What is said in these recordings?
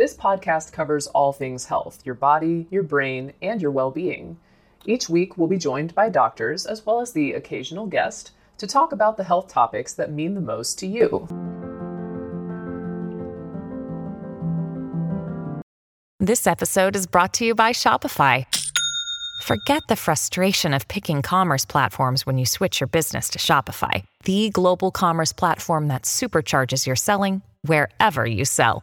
This podcast covers all things health your body, your brain, and your well being. Each week, we'll be joined by doctors as well as the occasional guest to talk about the health topics that mean the most to you. This episode is brought to you by Shopify. Forget the frustration of picking commerce platforms when you switch your business to Shopify, the global commerce platform that supercharges your selling wherever you sell.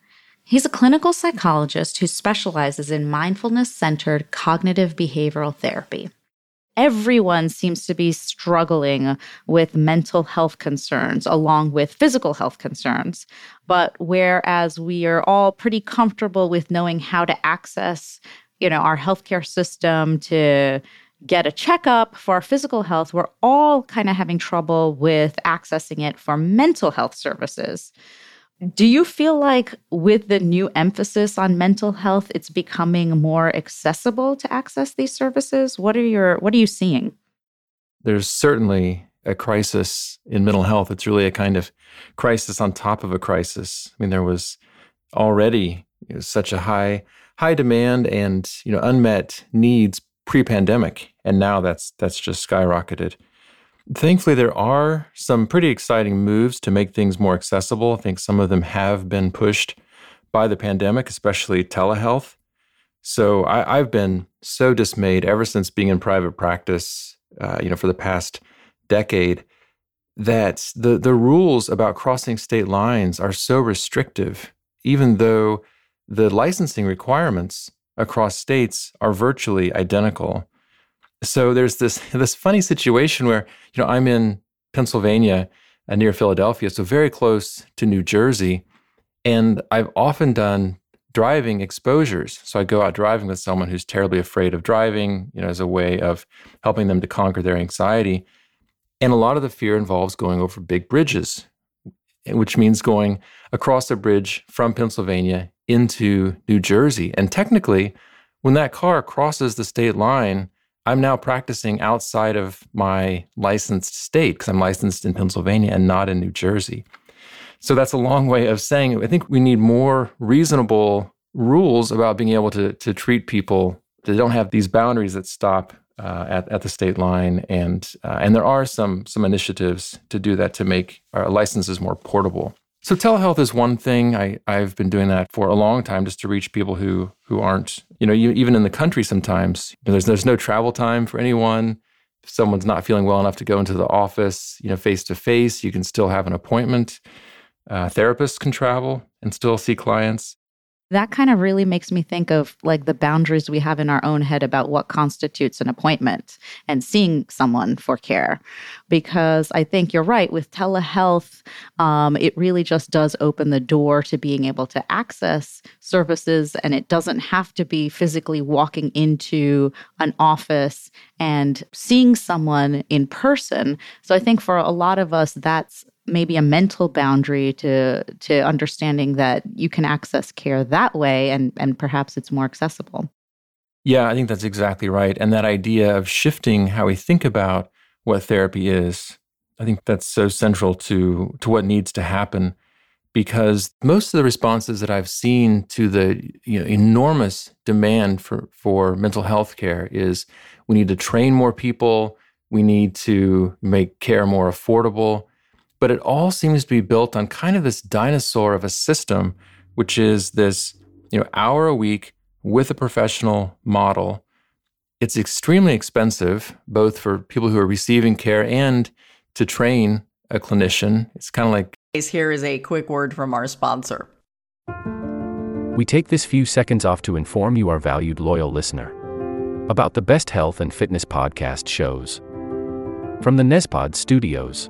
He's a clinical psychologist who specializes in mindfulness centered cognitive behavioral therapy. Everyone seems to be struggling with mental health concerns along with physical health concerns. But whereas we are all pretty comfortable with knowing how to access, you know, our healthcare system to get a checkup for our physical health, we're all kind of having trouble with accessing it for mental health services. Do you feel like with the new emphasis on mental health, it's becoming more accessible to access these services? What are your what are you seeing? There's certainly a crisis in mental health. It's really a kind of crisis on top of a crisis. I mean, there was already you know, such a high high demand and you know unmet needs pre-pandemic, and now that's that's just skyrocketed. Thankfully, there are some pretty exciting moves to make things more accessible. I think some of them have been pushed by the pandemic, especially telehealth. So I, have been so dismayed ever since being in private practice, uh, you know, for the past decade, that the the rules about crossing state lines are so restrictive, even though the licensing requirements across states are virtually identical so there's this this funny situation where you know I'm in Pennsylvania uh, near Philadelphia, so very close to New Jersey, and I've often done driving exposures. So I go out driving with someone who's terribly afraid of driving, you know, as a way of helping them to conquer their anxiety. And a lot of the fear involves going over big bridges, which means going across a bridge from Pennsylvania into New Jersey. And technically, when that car crosses the state line, I'm now practicing outside of my licensed state because I'm licensed in Pennsylvania and not in New Jersey. So that's a long way of saying I think we need more reasonable rules about being able to, to treat people that don't have these boundaries that stop uh, at, at the state line. And, uh, and there are some, some initiatives to do that to make our licenses more portable. So telehealth is one thing. I, I've been doing that for a long time just to reach people who who aren't, you know, you, even in the country sometimes. You know, there's there's no travel time for anyone. If someone's not feeling well enough to go into the office, you know, face to face, you can still have an appointment. Uh, therapists can travel and still see clients. That kind of really makes me think of like the boundaries we have in our own head about what constitutes an appointment and seeing someone for care. Because I think you're right with telehealth, um, it really just does open the door to being able to access services, and it doesn't have to be physically walking into an office and seeing someone in person. So I think for a lot of us, that's maybe a mental boundary to to understanding that you can access care that way and and perhaps it's more accessible. Yeah, I think that's exactly right. And that idea of shifting how we think about what therapy is, I think that's so central to to what needs to happen because most of the responses that I've seen to the you know, enormous demand for, for mental health care is we need to train more people, we need to make care more affordable, but it all seems to be built on kind of this dinosaur of a system, which is this you know hour a week with a professional model. It's extremely expensive, both for people who are receiving care and to train a clinician. It's kind of like. Here is a quick word from our sponsor. We take this few seconds off to inform you, our valued loyal listener, about the best health and fitness podcast shows. From the Nezpod studios.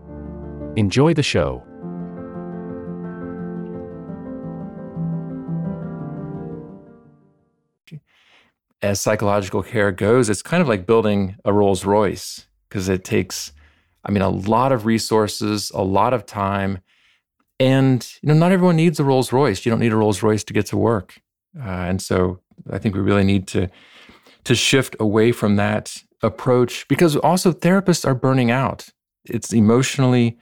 Enjoy the show. As psychological care goes, it's kind of like building a Rolls Royce because it takes, I mean, a lot of resources, a lot of time. And, you know, not everyone needs a Rolls Royce. You don't need a Rolls Royce to get to work. Uh, and so I think we really need to to shift away from that approach because also therapists are burning out. It's emotionally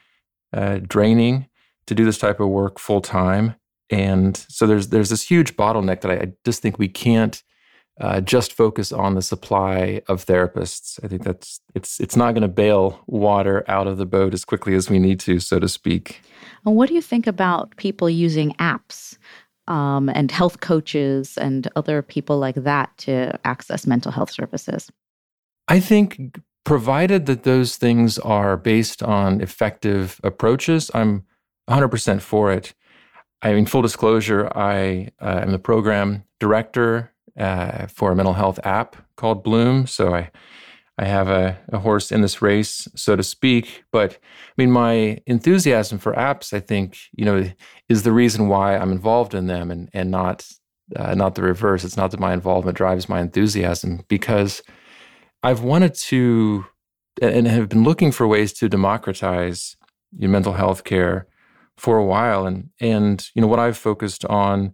uh, draining to do this type of work full time. And so there's there's this huge bottleneck that I, I just think we can't uh, just focus on the supply of therapists. I think that's it's it's not going to bail water out of the boat as quickly as we need to, so to speak. And what do you think about people using apps um, and health coaches and other people like that to access mental health services? I think provided that those things are based on effective approaches, I'm 100% for it. I mean, full disclosure, I uh, am the program director uh, for a mental health app called Bloom. So I, I have a, a, horse in this race, so to speak. But I mean, my enthusiasm for apps, I think, you know, is the reason why I'm involved in them, and and not uh, not the reverse. It's not that my involvement drives my enthusiasm because I've wanted to and have been looking for ways to democratize your mental health care for a while. And and you know what I've focused on,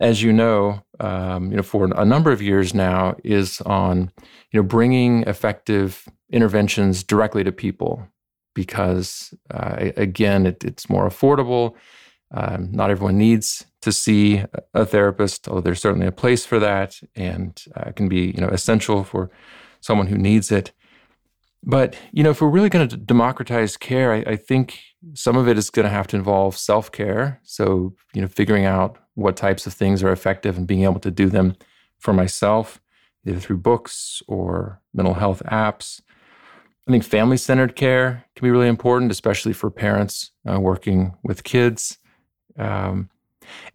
as you know, um, you know for a number of years now, is on you know bringing effective interventions directly to people because uh, again, it, it's more affordable. Um, not everyone needs to see a therapist, although there's certainly a place for that, and uh, can be you know essential for someone who needs it. But, you know, if we're really going to democratize care, I, I think some of it is going to have to involve self care. So, you know, figuring out what types of things are effective and being able to do them for myself, either through books or mental health apps. I think family centered care can be really important, especially for parents uh, working with kids. Um,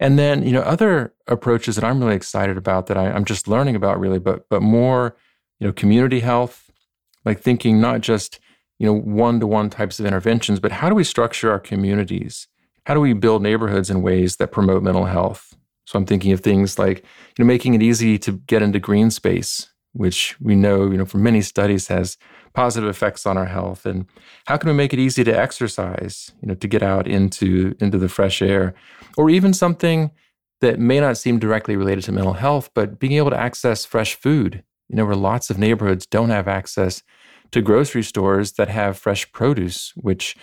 and then, you know, other approaches that I'm really excited about that I, I'm just learning about really, but but more you know, community health, like thinking not just, you know, one to one types of interventions, but how do we structure our communities? How do we build neighborhoods in ways that promote mental health? So I'm thinking of things like, you know, making it easy to get into green space, which we know, you know, from many studies has positive effects on our health. And how can we make it easy to exercise, you know, to get out into into the fresh air, or even something that may not seem directly related to mental health, but being able to access fresh food. You know, where lots of neighborhoods don't have access to grocery stores that have fresh produce, which,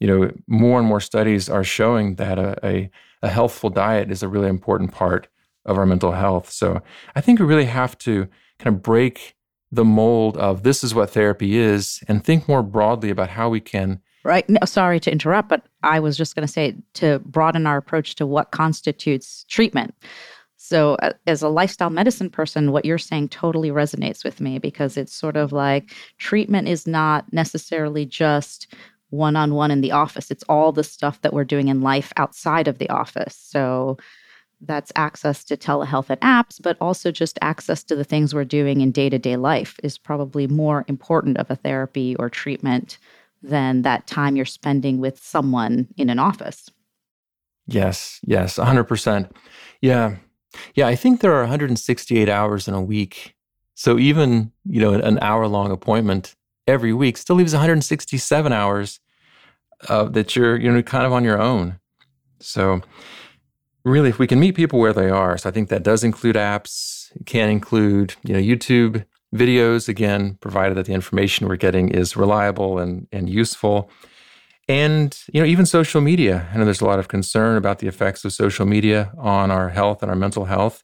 you know, more and more studies are showing that a, a, a healthful diet is a really important part of our mental health. So I think we really have to kind of break the mold of this is what therapy is and think more broadly about how we can right no, sorry to interrupt but i was just going to say to broaden our approach to what constitutes treatment so as a lifestyle medicine person what you're saying totally resonates with me because it's sort of like treatment is not necessarily just one-on-one in the office it's all the stuff that we're doing in life outside of the office so that's access to telehealth and apps, but also just access to the things we're doing in day to day life is probably more important of a therapy or treatment than that time you're spending with someone in an office. Yes, yes, 100%. Yeah. Yeah, I think there are 168 hours in a week. So even, you know, an hour long appointment every week still leaves 167 hours uh, that you're, you know, kind of on your own. So, really, if we can meet people where they are, so I think that does include apps, it can include, you know, YouTube videos, again, provided that the information we're getting is reliable and, and useful. And, you know, even social media. I know there's a lot of concern about the effects of social media on our health and our mental health,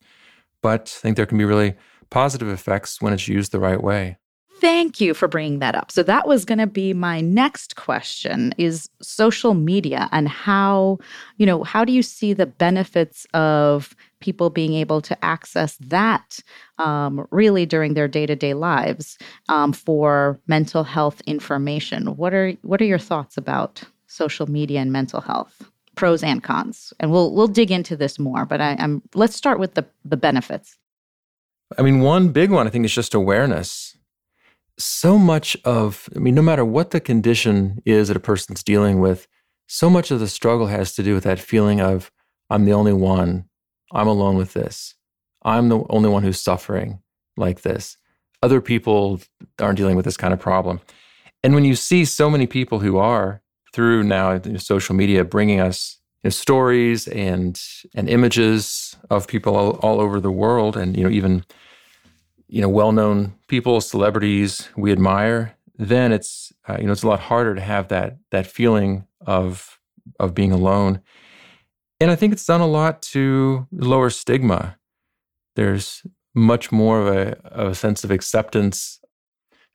but I think there can be really positive effects when it's used the right way. Thank you for bringing that up. So that was going to be my next question is social media and how, you know, how do you see the benefits of people being able to access that um, really during their day-to-day lives um, for mental health information? What are what are your thoughts about social media and mental health? Pros and cons. And we'll we'll dig into this more, but I, I'm let's start with the the benefits. I mean, one big one I think is just awareness so much of, I mean, no matter what the condition is that a person's dealing with, so much of the struggle has to do with that feeling of, I'm the only one. I'm alone with this. I'm the only one who's suffering like this. Other people aren't dealing with this kind of problem. And when you see so many people who are through now social media bringing us you know, stories and and images of people all, all over the world, and you know even you know well-known people, celebrities we admire, then it's uh, you know it's a lot harder to have that that feeling of of being alone. And I think it's done a lot to lower stigma. There's much more of a, of a sense of acceptance.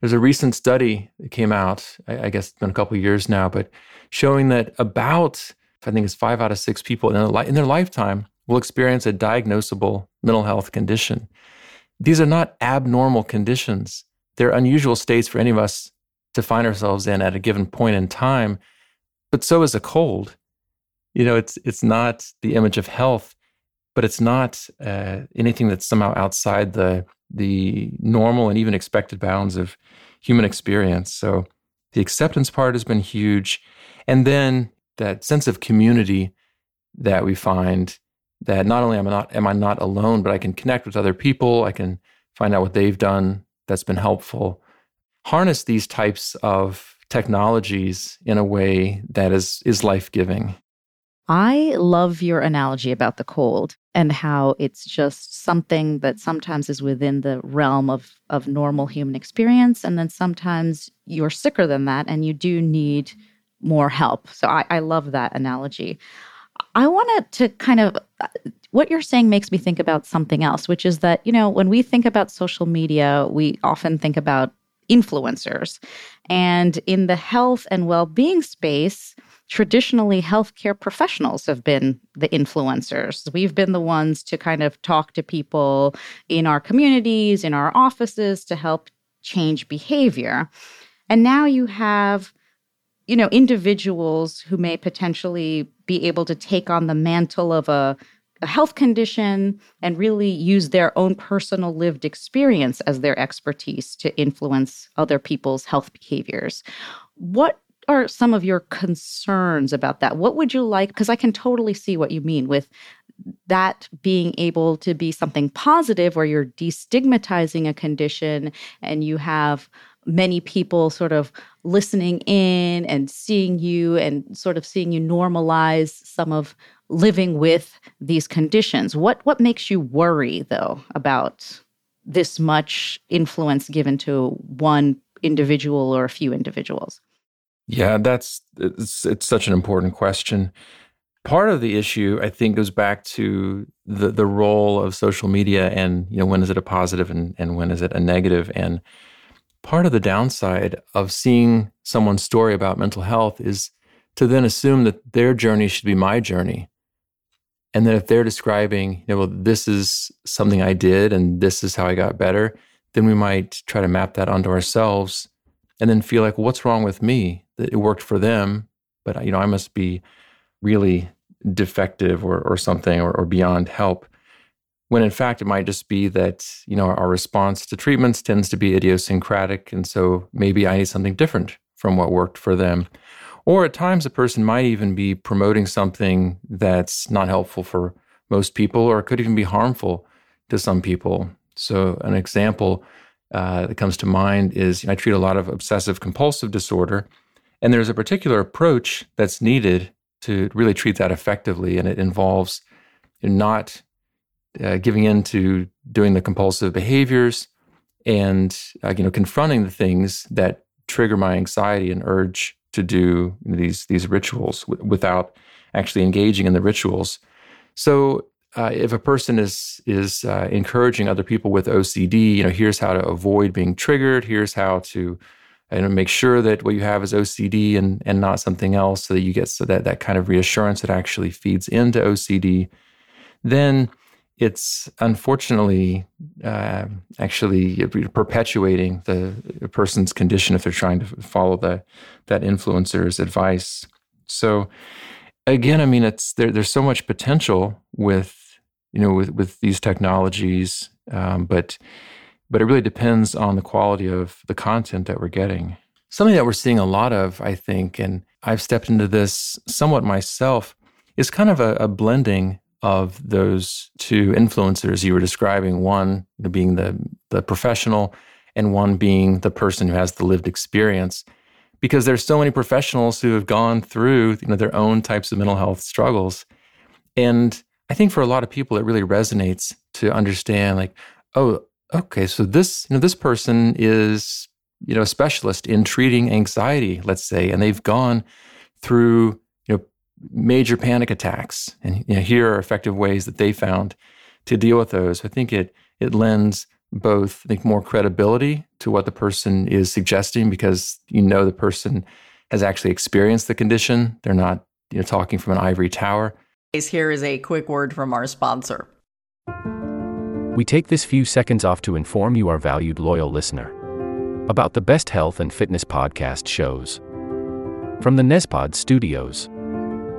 There's a recent study that came out, I, I guess it's been a couple years now, but showing that about, I think it's five out of six people in their, li- in their lifetime will experience a diagnosable mental health condition. These are not abnormal conditions. They're unusual states for any of us to find ourselves in at a given point in time. But so is a cold. You know, it's it's not the image of health, but it's not uh, anything that's somehow outside the the normal and even expected bounds of human experience. So the acceptance part has been huge, and then that sense of community that we find that not only am I not am I not alone, but I can connect with other people. I can find out what they've done that's been helpful. Harness these types of technologies in a way that is is life giving. I love your analogy about the cold and how it's just something that sometimes is within the realm of, of normal human experience. And then sometimes you're sicker than that and you do need more help. So I, I love that analogy. I wanted to kind of uh, what you're saying makes me think about something else, which is that, you know, when we think about social media, we often think about influencers. And in the health and well being space, traditionally healthcare professionals have been the influencers. We've been the ones to kind of talk to people in our communities, in our offices to help change behavior. And now you have you know individuals who may potentially be able to take on the mantle of a, a health condition and really use their own personal lived experience as their expertise to influence other people's health behaviors. What are some of your concerns about that? What would you like? Because I can totally see what you mean with that being able to be something positive where you're destigmatizing a condition and you have many people sort of listening in and seeing you and sort of seeing you normalize some of living with these conditions. What what makes you worry though about this much influence given to one individual or a few individuals? Yeah, that's it's, it's such an important question. Part of the issue, I think, goes back to the the role of social media and you know when is it a positive and, and when is it a negative and part of the downside of seeing someone's story about mental health is to then assume that their journey should be my journey. And then if they're describing, you know, well, this is something I did and this is how I got better, then we might try to map that onto ourselves and then feel like, what's wrong with me? That it worked for them, but you know, I must be really defective or, or something or, or beyond help when in fact it might just be that you know our response to treatments tends to be idiosyncratic and so maybe i need something different from what worked for them. Or at times a person might even be promoting something that's not helpful for most people or could even be harmful to some people. So an example uh, that comes to mind is you know, i treat a lot of obsessive compulsive disorder and there's a particular approach that's needed to really treat that effectively and it involves not uh, giving in to doing the compulsive behaviors and uh, you know confronting the things that trigger my anxiety and urge to do these these rituals w- without actually engaging in the rituals so uh, if a person is is uh, encouraging other people with OCD, you know, here's how to avoid being triggered. Here's how to you know, make sure that what you have is OCD and and not something else, so that you get so that that kind of reassurance that actually feeds into OCD. Then it's unfortunately uh, actually perpetuating the person's condition if they're trying to follow the, that influencer's advice. So again, I mean, it's there, there's so much potential with you know with with these technologies, um, but but it really depends on the quality of the content that we're getting. Something that we're seeing a lot of, I think, and I've stepped into this somewhat myself, is kind of a, a blending of those two influencers you were describing one being the the professional and one being the person who has the lived experience. Because there's so many professionals who have gone through you know their own types of mental health struggles. And i think for a lot of people it really resonates to understand like oh okay so this you know this person is you know a specialist in treating anxiety let's say and they've gone through major panic attacks. And you know, here are effective ways that they found to deal with those. I think it it lends both I think more credibility to what the person is suggesting because you know the person has actually experienced the condition. They're not you know talking from an ivory tower. Here is a quick word from our sponsor. We take this few seconds off to inform you, our valued loyal listener, about the best health and fitness podcast shows. From the Nezpod studios.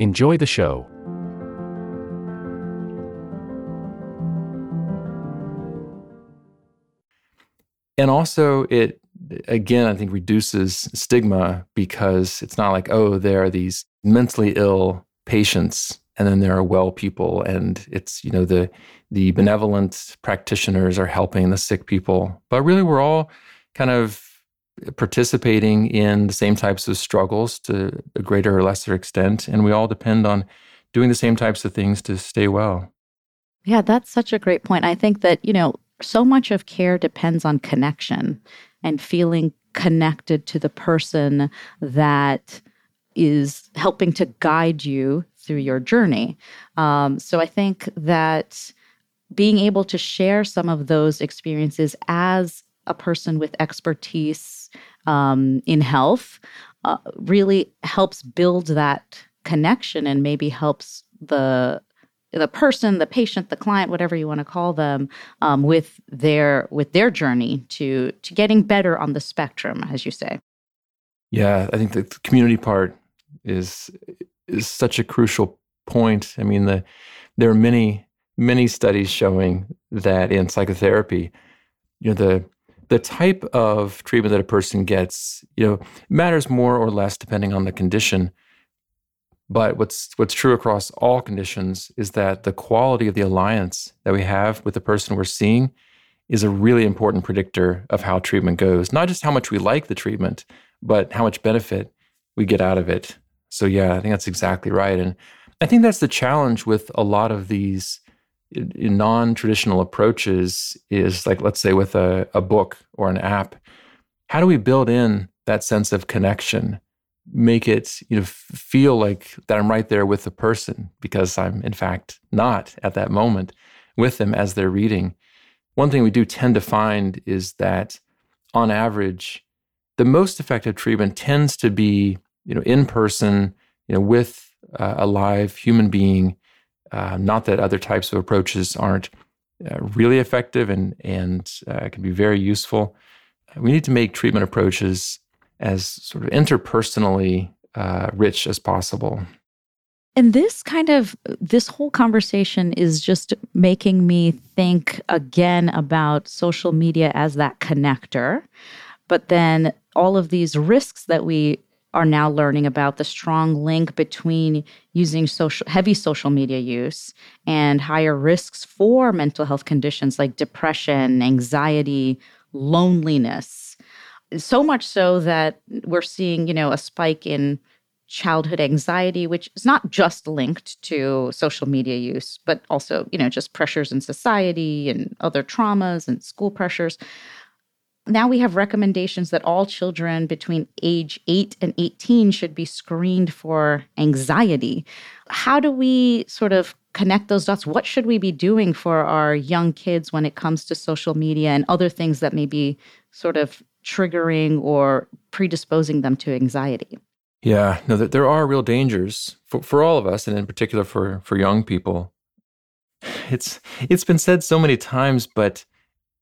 Enjoy the show. And also, it again, I think reduces stigma because it's not like, oh, there are these mentally ill patients and then there are well people and it's you know the the benevolent practitioners are helping the sick people but really we're all kind of participating in the same types of struggles to a greater or lesser extent. And we all depend on doing the same types of things to stay well. Yeah, that's such a great point. I think that, you know, so much of care depends on connection and feeling connected to the person that is helping to guide you through your journey. Um, so I think that being able to share some of those experiences as a person with expertise um, in health uh, really helps build that connection and maybe helps the the person, the patient, the client, whatever you want to call them, um, with their with their journey to to getting better on the spectrum, as you say. Yeah, I think the community part is is such a crucial point. I mean, the there are many many studies showing that in psychotherapy, you know, the the type of treatment that a person gets, you know, matters more or less depending on the condition. But what's what's true across all conditions is that the quality of the alliance that we have with the person we're seeing is a really important predictor of how treatment goes. Not just how much we like the treatment, but how much benefit we get out of it. So yeah, I think that's exactly right. And I think that's the challenge with a lot of these non-traditional approaches is like let's say with a, a book or an app how do we build in that sense of connection? Make it you know feel like that i'm right there with the person because i'm in fact not at that moment with them as they're reading. One thing we do tend to find is that on average the most effective treatment tends to be you know in person you know with uh, a live human being uh, not that other types of approaches aren't uh, really effective and and uh, can be very useful. We need to make treatment approaches as sort of interpersonally uh, rich as possible. And this kind of this whole conversation is just making me think again about social media as that connector, but then all of these risks that we are now learning about the strong link between using social heavy social media use and higher risks for mental health conditions like depression, anxiety, loneliness. So much so that we're seeing, you know, a spike in childhood anxiety which is not just linked to social media use but also, you know, just pressures in society and other traumas and school pressures now we have recommendations that all children between age 8 and 18 should be screened for anxiety. How do we sort of connect those dots? What should we be doing for our young kids when it comes to social media and other things that may be sort of triggering or predisposing them to anxiety? Yeah, no, there are real dangers for, for all of us, and in particular for, for young people. It's it's been said so many times, but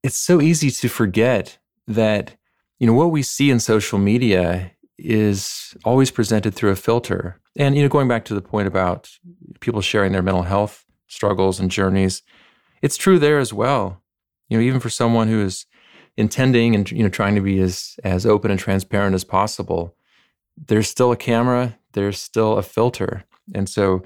it's so easy to forget that you know what we see in social media is always presented through a filter. And you know, going back to the point about people sharing their mental health struggles and journeys, it's true there as well. You know, even for someone who is intending and you know trying to be as as open and transparent as possible, there's still a camera, there's still a filter, and so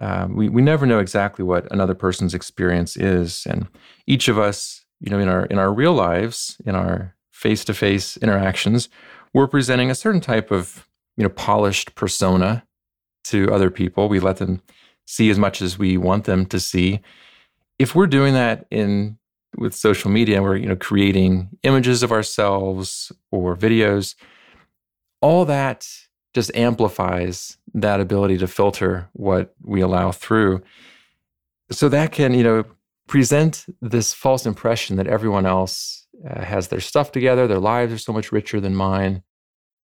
um, we we never know exactly what another person's experience is, and each of us you know, in our in our real lives, in our face-to-face interactions, we're presenting a certain type of, you know, polished persona to other people. We let them see as much as we want them to see. If we're doing that in with social media and we're, you know, creating images of ourselves or videos, all that just amplifies that ability to filter what we allow through. So that can, you know, present this false impression that everyone else uh, has their stuff together, their lives are so much richer than mine.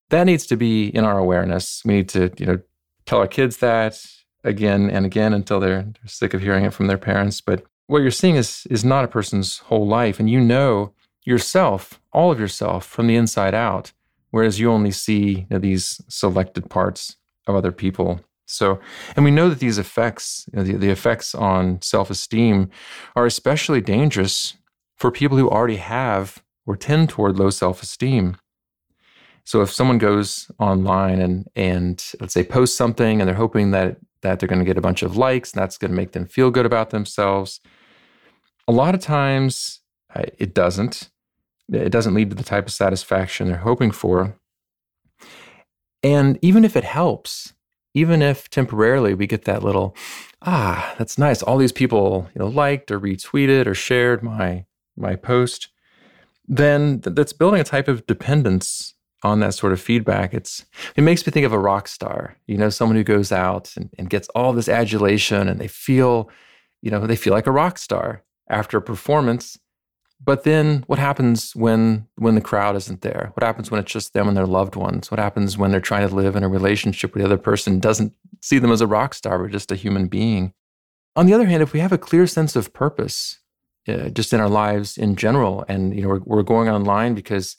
That needs to be in our awareness. We need to, you know, tell our kids that again and again until they're, they're sick of hearing it from their parents. But what you're seeing is is not a person's whole life, and you know yourself, all of yourself, from the inside out, whereas you only see you know, these selected parts of other people. So, and we know that these effects, you know, the, the effects on self esteem, are especially dangerous for people who already have or tend toward low self esteem. So, if someone goes online and and let's say posts something and they're hoping that that they're going to get a bunch of likes and that's going to make them feel good about themselves, a lot of times it doesn't. It doesn't lead to the type of satisfaction they're hoping for. And even if it helps, even if temporarily we get that little ah, that's nice. All these people, you know, liked or retweeted or shared my my post. Then th- that's building a type of dependence on that sort of feedback. It's it makes me think of a rock star, you know, someone who goes out and, and gets all this adulation and they feel, you know, they feel like a rock star after a performance. But then what happens when when the crowd isn't there? What happens when it's just them and their loved ones? What happens when they're trying to live in a relationship where the other person doesn't see them as a rock star, but just a human being? On the other hand, if we have a clear sense of purpose, uh, just in our lives in general, and you know we're, we're going online because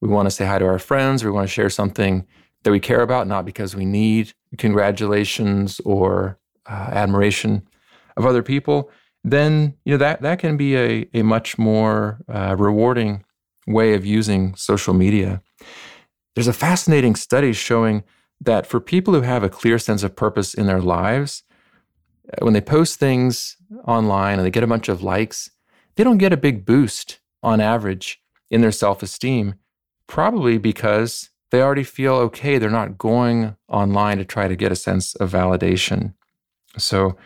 we want to say hi to our friends, we want to share something that we care about, not because we need congratulations or uh, admiration of other people then you know that that can be a, a much more uh, rewarding way of using social media. There's a fascinating study showing that for people who have a clear sense of purpose in their lives, uh, when they post things online and they get a bunch of likes, they don't get a big boost on average in their self esteem, probably because they already feel okay. They're not going online to try to get a sense of validation. So,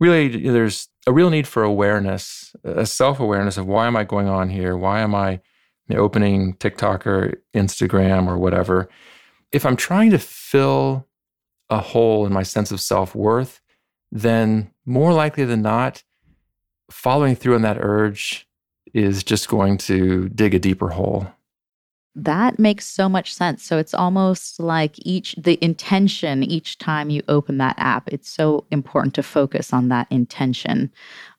really, there's a real need for awareness, a self awareness of why am I going on here? Why am I opening TikTok or Instagram or whatever? If I'm trying to fill a hole in my sense of self worth, then more likely than not, following through on that urge is just going to dig a deeper hole. That makes so much sense. So it's almost like each the intention each time you open that app. It's so important to focus on that intention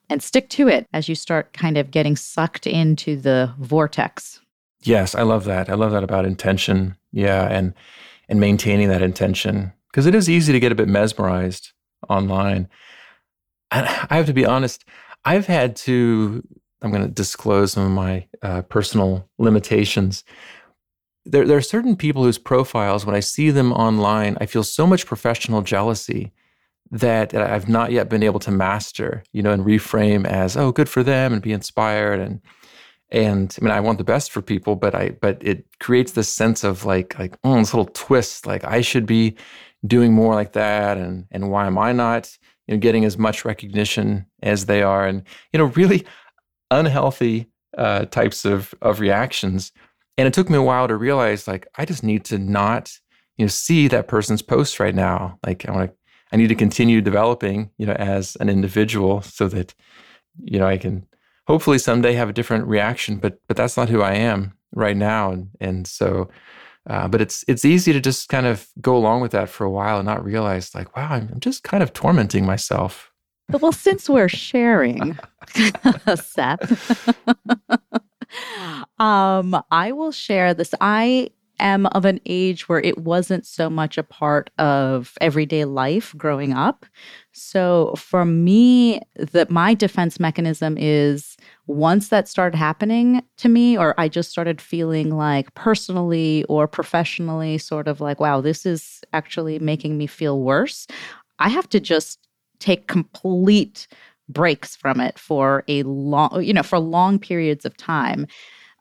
and stick to it as you start kind of getting sucked into the vortex. Yes, I love that. I love that about intention. Yeah, and and maintaining that intention because it is easy to get a bit mesmerized online. And I have to be honest, I've had to I'm going to disclose some of my uh, personal limitations there, there are certain people whose profiles, when I see them online, I feel so much professional jealousy that I've not yet been able to master, you know, and reframe as, oh, good for them and be inspired. And, and I mean, I want the best for people, but I, but it creates this sense of like, like, oh, this little twist, like I should be doing more like that. And, and why am I not, you know, getting as much recognition as they are? And, you know, really unhealthy uh, types of, of reactions and it took me a while to realize like I just need to not, you know, see that person's post right now. Like I want to I need to continue developing, you know, as an individual so that you know I can hopefully someday have a different reaction, but but that's not who I am right now and and so uh, but it's it's easy to just kind of go along with that for a while and not realize like wow I'm, I'm just kind of tormenting myself well since we're sharing seth um, I will share this. I am of an age where it wasn't so much a part of everyday life growing up. So for me, that my defense mechanism is once that started happening to me, or I just started feeling like personally or professionally, sort of like, wow, this is actually making me feel worse. I have to just take complete breaks from it for a long, you know, for long periods of time.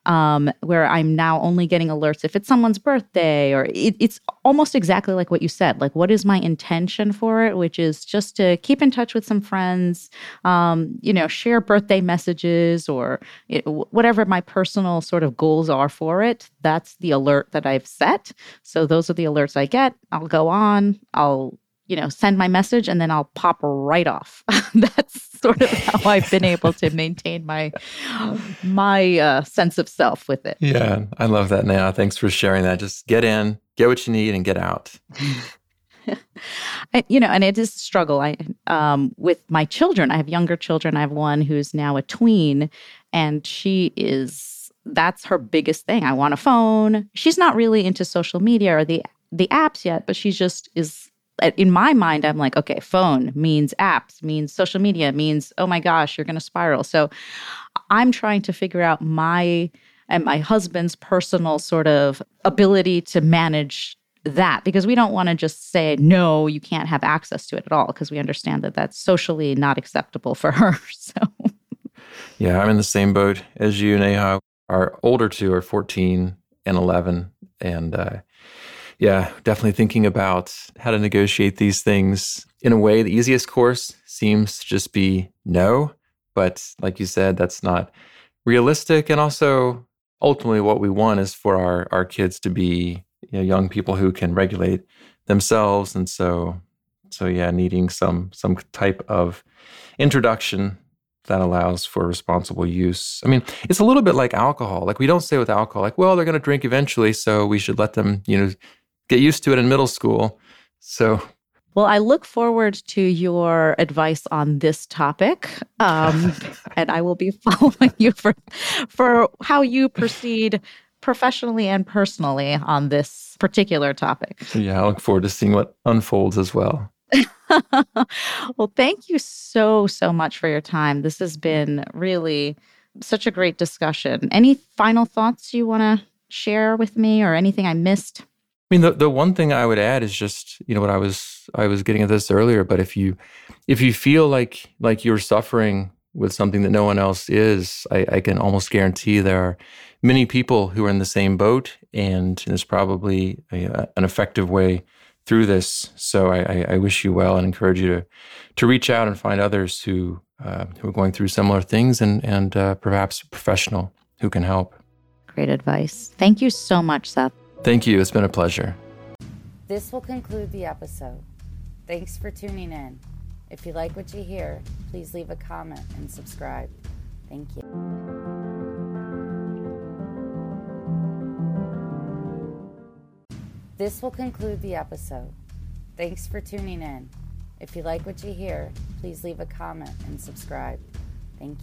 Um, where I'm now only getting alerts if it's someone's birthday, or it, it's almost exactly like what you said. Like, what is my intention for it? Which is just to keep in touch with some friends, um, you know, share birthday messages or it, whatever my personal sort of goals are for it. That's the alert that I've set. So, those are the alerts I get. I'll go on, I'll you know, send my message and then I'll pop right off. That's sort of how I've been able to maintain my my uh, sense of self with it. Yeah, I love that now. Thanks for sharing that. Just get in, get what you need, and get out. I, you know, and it is a struggle. I um, with my children. I have younger children. I have one who's now a tween, and she is that's her biggest thing. I want a phone. She's not really into social media or the the apps yet, but she just is in my mind, I'm like, okay, phone means apps, means social media, means, oh my gosh, you're going to spiral. So I'm trying to figure out my and my husband's personal sort of ability to manage that because we don't want to just say no you can't have access to it at all because we understand that that's socially not acceptable for her so yeah i'm in the same boat as you neha our older two are 14 and 11 and uh, yeah, definitely thinking about how to negotiate these things in a way, the easiest course seems to just be no. But like you said, that's not realistic. And also, ultimately, what we want is for our, our kids to be you know, young people who can regulate themselves. And so, so yeah, needing some some type of introduction that allows for responsible use. I mean, it's a little bit like alcohol. Like we don't say with alcohol, like, well, they're going to drink eventually, so we should let them, you know, get used to it in middle school. So well, I look forward to your advice on this topic, um, and I will be following you for for how you proceed professionally and personally on this particular topic. Yeah, I look forward to seeing what unfolds as well. well, thank you so so much for your time. This has been really such a great discussion. Any final thoughts you want to share with me, or anything I missed? I mean, the, the one thing I would add is just you know what I was I was getting at this earlier, but if you if you feel like like you're suffering with something that no one else is, I, I can almost guarantee there are many people who are in the same boat, and there's probably a, an effective way through this. So I, I, wish you well and encourage you to to reach out and find others who uh, who are going through similar things and and uh, perhaps a professional who can help. Great advice. Thank you so much, Seth. Thank you. It's been a pleasure. This will conclude the episode. Thanks for tuning in. If you like what you hear, please leave a comment and subscribe. Thank you. This will conclude the episode. Thanks for tuning in. If you like what you hear, please leave a comment and subscribe. Thank you.